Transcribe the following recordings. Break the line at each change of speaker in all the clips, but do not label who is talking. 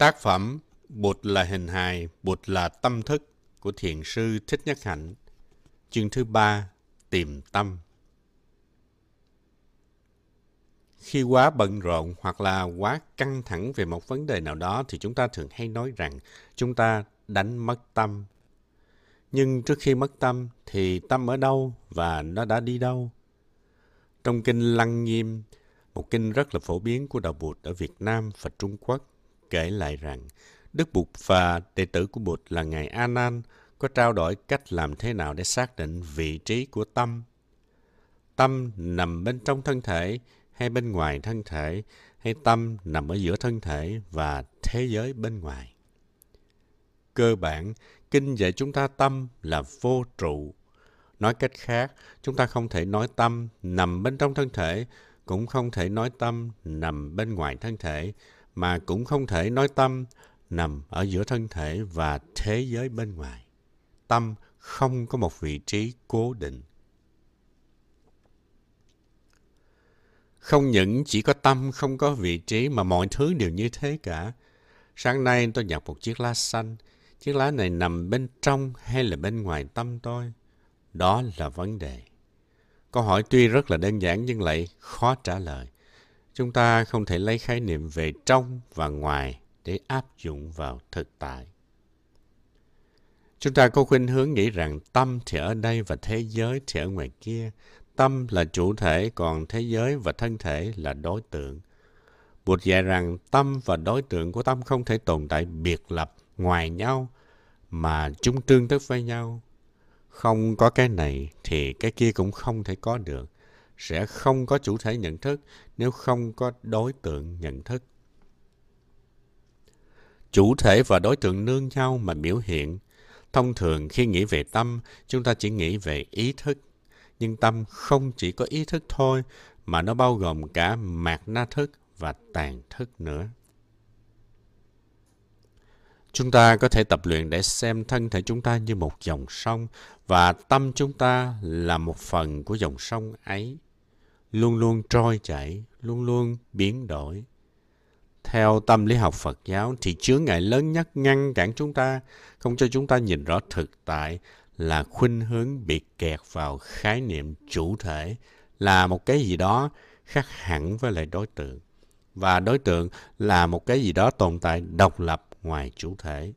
Tác phẩm Bụt là hình hài, Bụt là tâm thức của Thiền sư Thích Nhất Hạnh. Chương thứ ba, Tìm tâm. Khi quá bận rộn hoặc là quá căng thẳng về một vấn đề nào đó thì chúng ta thường hay nói rằng chúng ta đánh mất tâm. Nhưng trước khi mất tâm thì tâm ở đâu và nó đã đi đâu? Trong kinh Lăng Nghiêm, một kinh rất là phổ biến của Đạo Bụt ở Việt Nam và Trung Quốc, kể lại rằng Đức Bụt và đệ tử của Bụt là Ngài A Nan có trao đổi cách làm thế nào để xác định vị trí của tâm. Tâm nằm bên trong thân thể hay bên ngoài thân thể, hay tâm nằm ở giữa thân thể và thế giới bên ngoài. Cơ bản, kinh dạy chúng ta tâm là vô trụ. Nói cách khác, chúng ta không thể nói tâm nằm bên trong thân thể, cũng không thể nói tâm nằm bên ngoài thân thể, mà cũng không thể nói tâm nằm ở giữa thân thể và thế giới bên ngoài. Tâm không có một vị trí cố định. Không những chỉ có tâm, không có vị trí mà mọi thứ đều như thế cả. Sáng nay tôi nhặt một chiếc lá xanh. Chiếc lá này nằm bên trong hay là bên ngoài tâm tôi? Đó là vấn đề. Câu hỏi tuy rất là đơn giản nhưng lại khó trả lời. Chúng ta không thể lấy khái niệm về trong và ngoài để áp dụng vào thực tại. Chúng ta có khuynh hướng nghĩ rằng tâm thì ở đây và thế giới thì ở ngoài kia. Tâm là chủ thể, còn thế giới và thân thể là đối tượng. Bụt dạy rằng tâm và đối tượng của tâm không thể tồn tại biệt lập ngoài nhau, mà chúng tương tức với nhau. Không có cái này thì cái kia cũng không thể có được. Sẽ không có chủ thể nhận thức nếu không có đối tượng nhận thức. Chủ thể và đối tượng nương nhau mà biểu hiện. Thông thường khi nghĩ về tâm, chúng ta chỉ nghĩ về ý thức. Nhưng tâm không chỉ có ý thức thôi, mà nó bao gồm cả mạt na thức và tàn thức nữa. Chúng ta có thể tập luyện để xem thân thể chúng ta như một dòng sông và tâm chúng ta là một phần của dòng sông ấy, luôn luôn trôi chảy, luôn luôn biến đổi. Theo tâm lý học Phật giáo thì chướng ngại lớn nhất ngăn cản chúng ta, không cho chúng ta nhìn rõ thực tại là khuynh hướng bị kẹt vào khái niệm chủ thể là một cái gì đó khác hẳn với lại đối tượng. Và đối tượng là một cái gì đó tồn tại độc lập ngoài chủ thể.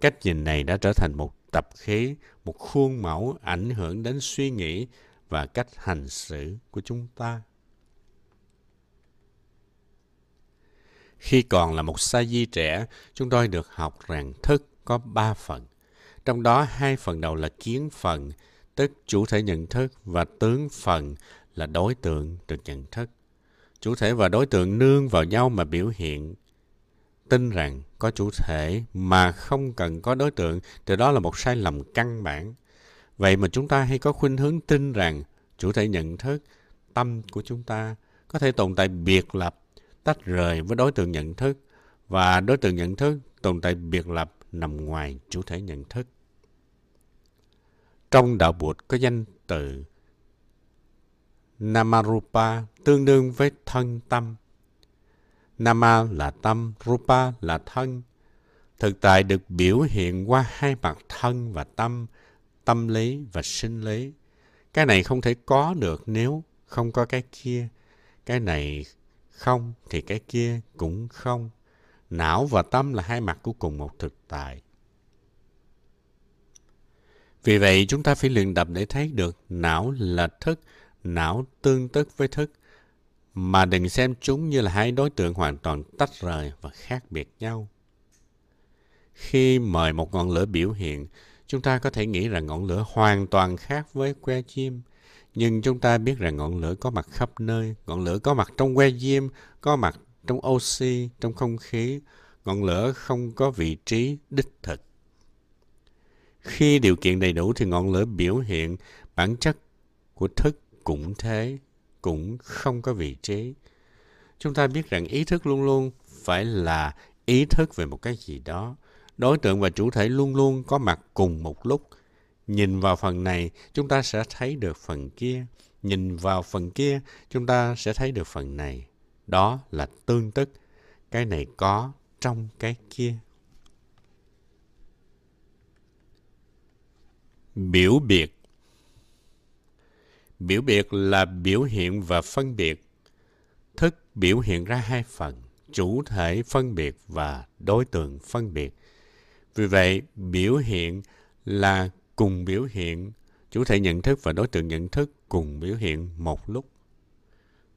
Cách nhìn này đã trở thành một tập khí, một khuôn mẫu ảnh hưởng đến suy nghĩ và cách hành xử của chúng ta. Khi còn là một sa di trẻ, chúng tôi được học rằng thức có ba phần. Trong đó hai phần đầu là kiến phần, tức chủ thể nhận thức và tướng phần là đối tượng được nhận thức. Chủ thể và đối tượng nương vào nhau mà biểu hiện. Tin rằng có chủ thể mà không cần có đối tượng thì đó là một sai lầm căn bản. Vậy mà chúng ta hay có khuynh hướng tin rằng chủ thể nhận thức, tâm của chúng ta có thể tồn tại biệt lập tách rời với đối tượng nhận thức và đối tượng nhận thức tồn tại biệt lập nằm ngoài chủ thể nhận thức. Trong đạo Bụt có danh từ Namarupa tương đương với thân tâm. Nama là tâm, Rupa là thân. Thực tại được biểu hiện qua hai mặt thân và tâm, tâm lý và sinh lý. Cái này không thể có được nếu không có cái kia. Cái này không thì cái kia cũng không. Não và tâm là hai mặt của cùng một thực tại. Vì vậy chúng ta phải luyện tập để thấy được não là thức, não tương tức với thức, mà đừng xem chúng như là hai đối tượng hoàn toàn tách rời và khác biệt nhau. Khi mời một ngọn lửa biểu hiện, chúng ta có thể nghĩ rằng ngọn lửa hoàn toàn khác với que chim, nhưng chúng ta biết rằng ngọn lửa có mặt khắp nơi, ngọn lửa có mặt trong que diêm, có mặt trong oxy, trong không khí. Ngọn lửa không có vị trí đích thực. Khi điều kiện đầy đủ thì ngọn lửa biểu hiện bản chất của thức cũng thế, cũng không có vị trí. Chúng ta biết rằng ý thức luôn luôn phải là ý thức về một cái gì đó. Đối tượng và chủ thể luôn luôn có mặt cùng một lúc – Nhìn vào phần này, chúng ta sẽ thấy được phần kia. Nhìn vào phần kia, chúng ta sẽ thấy được phần này. Đó là tương tức. Cái này có, trong cái kia. Biểu biệt Biểu biệt là biểu hiện và phân biệt. Thức biểu hiện ra hai phần, chủ thể phân biệt và đối tượng phân biệt. Vì vậy, biểu hiện là cùng biểu hiện, chủ thể nhận thức và đối tượng nhận thức cùng biểu hiện một lúc.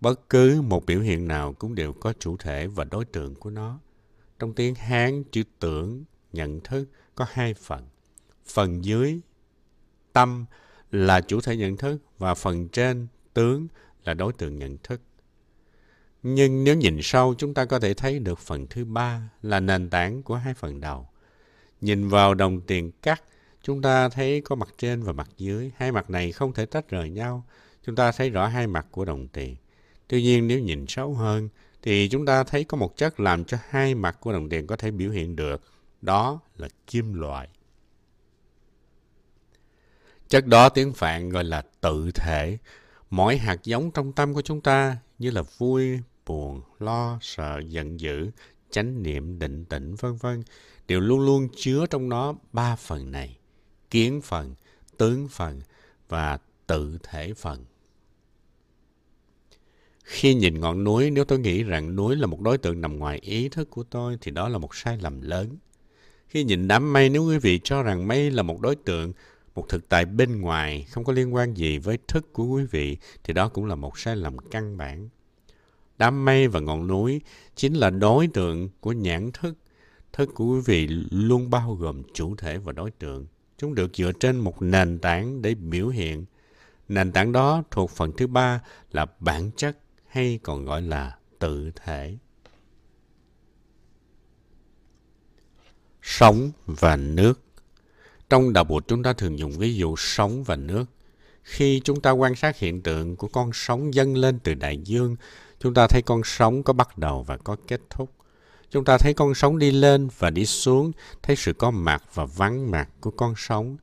Bất cứ một biểu hiện nào cũng đều có chủ thể và đối tượng của nó. Trong tiếng Hán, chữ tưởng, nhận thức có hai phần. Phần dưới, tâm là chủ thể nhận thức và phần trên, tướng là đối tượng nhận thức. Nhưng nếu nhìn sâu, chúng ta có thể thấy được phần thứ ba là nền tảng của hai phần đầu. Nhìn vào đồng tiền cắt, chúng ta thấy có mặt trên và mặt dưới. Hai mặt này không thể tách rời nhau. Chúng ta thấy rõ hai mặt của đồng tiền. Tuy nhiên nếu nhìn sâu hơn, thì chúng ta thấy có một chất làm cho hai mặt của đồng tiền có thể biểu hiện được. Đó là kim loại. Chất đó tiếng Phạn gọi là tự thể. Mỗi hạt giống trong tâm của chúng ta như là vui, buồn, lo, sợ, giận dữ, chánh niệm, định tĩnh, vân vân đều luôn luôn chứa trong nó ba phần này. Kiến phần, tướng phần và tự thể phần. Khi nhìn ngọn núi, nếu tôi nghĩ rằng núi là một đối tượng nằm ngoài ý thức của tôi, thì đó là một sai lầm lớn. Khi nhìn đám mây, nếu quý vị cho rằng mây là một đối tượng, một thực tại bên ngoài, không có liên quan gì với thức của quý vị, thì đó cũng là một sai lầm căn bản. Đám mây và ngọn núi chính là đối tượng của nhãn thức. Thức của quý vị luôn bao gồm chủ thể và đối tượng. Chúng được dựa trên một nền tảng để biểu hiện. Nền tảng đó thuộc phần thứ ba là bản chất hay còn gọi là tự thể. Sống và nước Trong đạo Bụt, chúng ta thường dùng ví dụ sống và nước. Khi chúng ta quan sát hiện tượng của con sóng dâng lên từ đại dương, chúng ta thấy con sóng có bắt đầu và có kết thúc. Chúng ta thấy con sóng đi lên và đi xuống, thấy sự có mặt và vắng mặt của con sóng.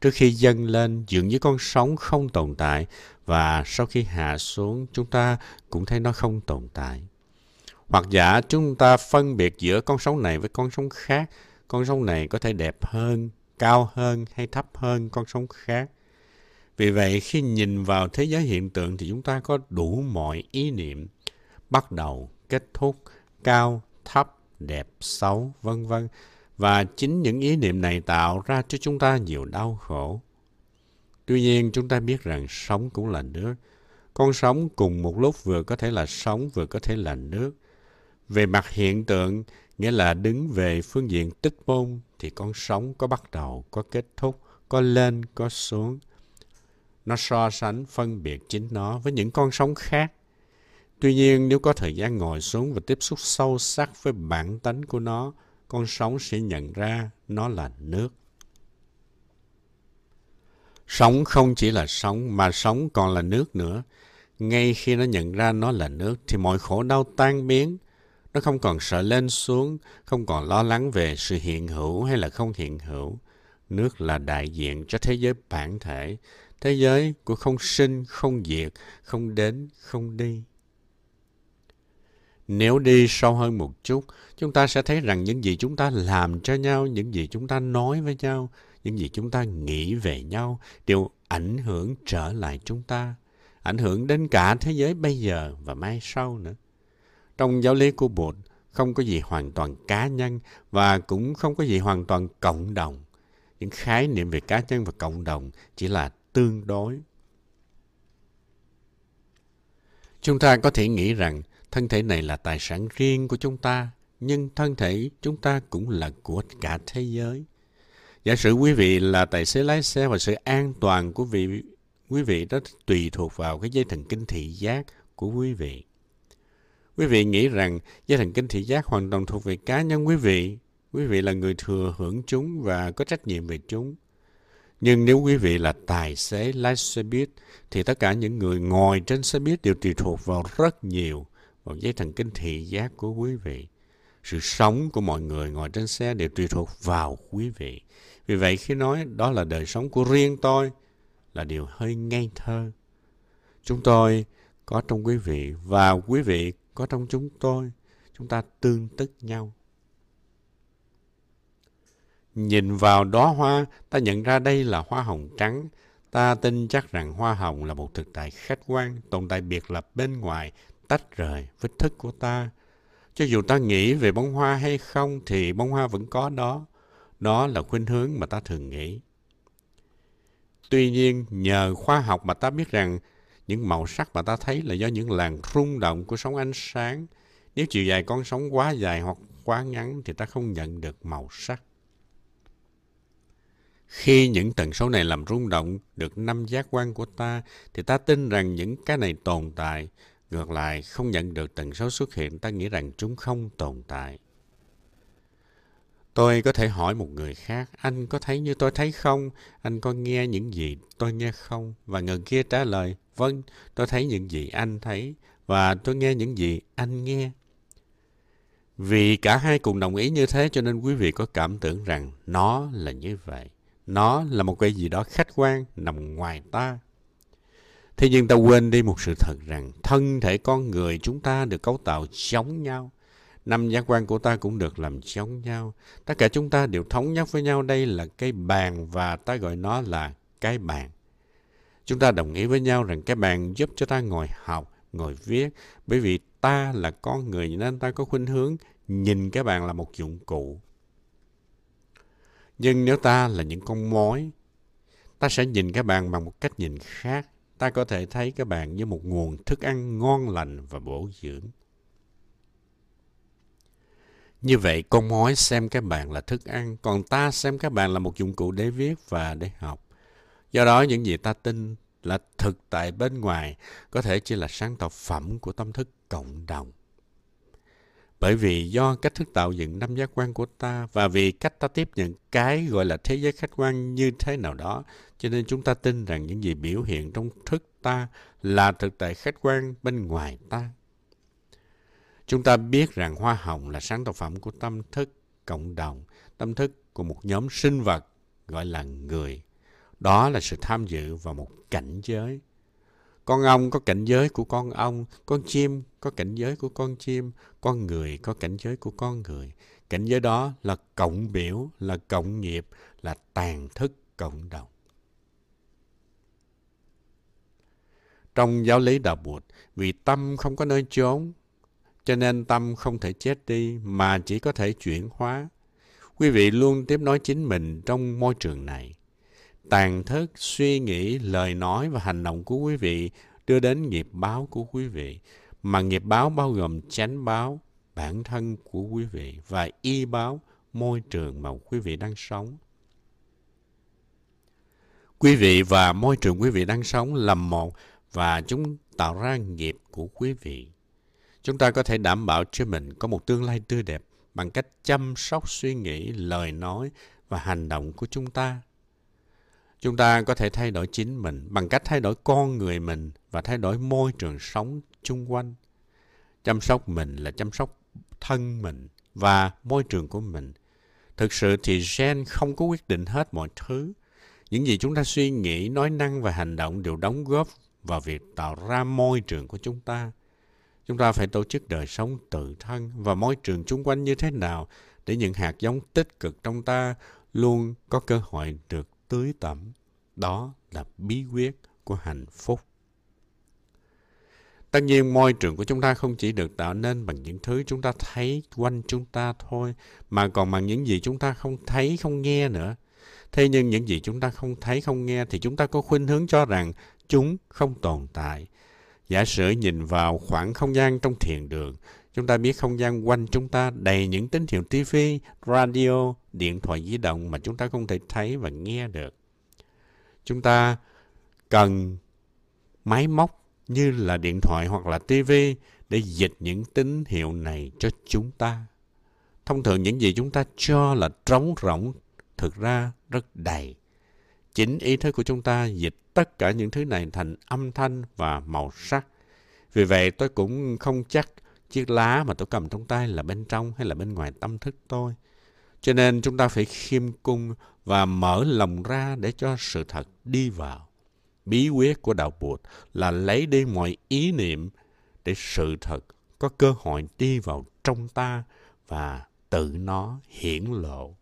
Trước khi dâng lên, dường như con sóng không tồn tại và sau khi hạ xuống, chúng ta cũng thấy nó không tồn tại. Hoặc giả chúng ta phân biệt giữa con sóng này với con sóng khác. Con sóng này có thể đẹp hơn, cao hơn hay thấp hơn con sóng khác. Vì vậy, khi nhìn vào thế giới hiện tượng thì chúng ta có đủ mọi ý niệm, bắt đầu, kết thúc, cao, thấp, đẹp, xấu, vân vân. Và chính những ý niệm này tạo ra cho chúng ta nhiều đau khổ. Tuy nhiên, chúng ta biết rằng sống cũng là nước. Con sống cùng một lúc vừa có thể là sống, vừa có thể là nước. Về mặt hiện tượng, nghĩa là đứng về phương diện tích môn, thì con sống có bắt đầu, có kết thúc, có lên, có xuống. Nó so sánh phân biệt chính nó với những con sống khác. Tuy nhiên, nếu có thời gian ngồi xuống và tiếp xúc sâu sắc với bản tánh của nó, con sống sẽ nhận ra nó là nước. Sống không chỉ là sống, mà sống còn là nước nữa. Ngay khi nó nhận ra nó là nước, thì mọi khổ đau tan biến. Nó không còn sợ lên xuống, không còn lo lắng về sự hiện hữu hay là không hiện hữu. Nước là đại diện cho thế giới bản thể, thế giới của không sinh, không diệt, không đến, không đi. Nếu đi sâu hơn một chút, chúng ta sẽ thấy rằng những gì chúng ta làm cho nhau, những gì chúng ta nói với nhau, những gì chúng ta nghĩ về nhau đều ảnh hưởng trở lại chúng ta, ảnh hưởng đến cả thế giới bây giờ và mai sau nữa. Trong giáo lý của Bụt, không có gì hoàn toàn cá nhân và cũng không có gì hoàn toàn cộng đồng. Những khái niệm về cá nhân và cộng đồng chỉ là tương đối. Chúng ta có thể nghĩ rằng thân thể này là tài sản riêng của chúng ta, nhưng thân thể chúng ta cũng là của cả thế giới. Giả sử quý vị là tài xế lái xe và sự an toàn của vị quý vị đó tùy thuộc vào cái dây thần kinh thị giác của quý vị. Quý vị nghĩ rằng dây thần kinh thị giác hoàn toàn thuộc về cá nhân quý vị. Quý vị là người thừa hưởng chúng và có trách nhiệm về chúng. Nhưng nếu quý vị là tài xế lái xe buýt, thì tất cả những người ngồi trên xe buýt đều tùy thuộc vào rất nhiều vào dây thần kinh thị giác của quý vị. Sự sống của mọi người ngồi trên xe đều tùy thuộc vào quý vị. Vì vậy khi nói đó là đời sống của riêng tôi là điều hơi ngây thơ. Chúng tôi có trong quý vị và quý vị có trong chúng tôi. Chúng ta tương tức nhau. Nhìn vào đóa hoa, ta nhận ra đây là hoa hồng trắng. Ta tin chắc rằng hoa hồng là một thực tại khách quan, tồn tại biệt lập bên ngoài, tách rời với thức của ta. Cho dù ta nghĩ về bông hoa hay không thì bông hoa vẫn có đó. Đó là khuynh hướng mà ta thường nghĩ. Tuy nhiên, nhờ khoa học mà ta biết rằng những màu sắc mà ta thấy là do những làn rung động của sóng ánh sáng. Nếu chiều dài con sóng quá dài hoặc quá ngắn thì ta không nhận được màu sắc. Khi những tần số này làm rung động được năm giác quan của ta thì ta tin rằng những cái này tồn tại. Ngược lại, không nhận được tần số xuất hiện, ta nghĩ rằng chúng không tồn tại. Tôi có thể hỏi một người khác, anh có thấy như tôi thấy không? Anh có nghe những gì tôi nghe không? Và người kia trả lời, vâng, tôi thấy những gì anh thấy và tôi nghe những gì anh nghe. Vì cả hai cùng đồng ý như thế cho nên quý vị có cảm tưởng rằng nó là như vậy. Nó là một cái gì đó khách quan nằm ngoài ta. Thế nhưng ta quên đi một sự thật rằng thân thể con người chúng ta được cấu tạo giống nhau. Năm giác quan của ta cũng được làm giống nhau. Tất cả chúng ta đều thống nhất với nhau đây là cái bàn và ta gọi nó là cái bàn. Chúng ta đồng ý với nhau rằng cái bàn giúp cho ta ngồi học, ngồi viết. Bởi vì ta là con người nên ta có khuynh hướng nhìn cái bàn là một dụng cụ. Nhưng nếu ta là những con mối, ta sẽ nhìn cái bàn bằng một cách nhìn khác. Ta có thể thấy cái bàn như một nguồn thức ăn ngon lành và bổ dưỡng. Như vậy, con mối xem cái bàn là thức ăn, còn ta xem cái bàn là một dụng cụ để viết và để học. Do đó, những gì ta tin là thực tại bên ngoài có thể chỉ là sáng tạo phẩm của tâm thức cộng đồng. Bởi vì do cách thức tạo dựng năm giác quan của ta và vì cách ta tiếp nhận cái gọi là thế giới khách quan như thế nào đó, cho nên chúng ta tin rằng những gì biểu hiện trong thức ta là thực tại khách quan bên ngoài ta. Chúng ta biết rằng hoa hồng là sáng tạo phẩm của tâm thức cộng đồng, tâm thức của một nhóm sinh vật gọi là người. Đó là sự tham dự vào một cảnh giới. Con ong có cảnh giới của con ong, con chim có cảnh giới của con chim, con người có cảnh giới của con người. Cảnh giới đó là cộng biểu, là cộng nghiệp, là tàn thức cộng đồng. Trong giáo lý đạo Bụt, vì tâm không có nơi trốn, cho nên tâm không thể chết đi mà chỉ có thể chuyển hóa. Quý vị luôn tiếp nối chính mình trong môi trường này. Tàn thức, suy nghĩ, lời nói và hành động của quý vị đưa đến nghiệp báo của quý vị. Mà nghiệp báo bao gồm chánh báo, bản thân của quý vị và y báo, môi trường mà quý vị đang sống. Quý vị và môi trường quý vị đang sống là một và chúng tạo ra nghiệp của quý vị. Chúng ta có thể đảm bảo cho mình có một tương lai tươi đẹp bằng cách chăm sóc suy nghĩ, lời nói và hành động của chúng ta. Chúng ta có thể thay đổi chính mình bằng cách thay đổi con người mình và thay đổi môi trường sống chung quanh. Chăm sóc mình là chăm sóc thân mình và môi trường của mình. Thực sự thì gen không có quyết định hết mọi thứ. Những gì chúng ta suy nghĩ, nói năng và hành động đều đóng góp vào việc tạo ra môi trường của chúng ta. Chúng ta phải tổ chức đời sống tự thân và môi trường chung quanh như thế nào để những hạt giống tích cực trong ta luôn có cơ hội được tưới tẩm. Đó là bí quyết của hạnh phúc. Tất nhiên môi trường của chúng ta không chỉ được tạo nên bằng những thứ chúng ta thấy quanh chúng ta thôi, mà còn bằng những gì chúng ta không thấy, không nghe nữa. Thế nhưng những gì chúng ta không thấy, không nghe thì chúng ta có khuynh hướng cho rằng chúng không tồn tại. Giả sử nhìn vào khoảng không gian trong thiền đường, chúng ta biết không gian quanh chúng ta đầy những tín hiệu TV, radio, điện thoại di động mà chúng ta không thể thấy và nghe được. Chúng ta cần máy móc như là điện thoại hoặc là TV để dịch những tín hiệu này cho chúng ta. Thông thường những gì chúng ta cho là trống rỗng thực ra rất đầy. Chính ý thức của chúng ta dịch tất cả những thứ này thành âm thanh và màu sắc. Vì vậy tôi cũng không chắc chiếc lá mà tôi cầm trong tay là bên trong hay là bên ngoài tâm thức tôi. Cho nên chúng ta phải khiêm cung và mở lòng ra để cho sự thật đi vào. Bí quyết của đạo Bụt là lấy đi mọi ý niệm để sự thật có cơ hội đi vào trong ta và tự nó hiển lộ.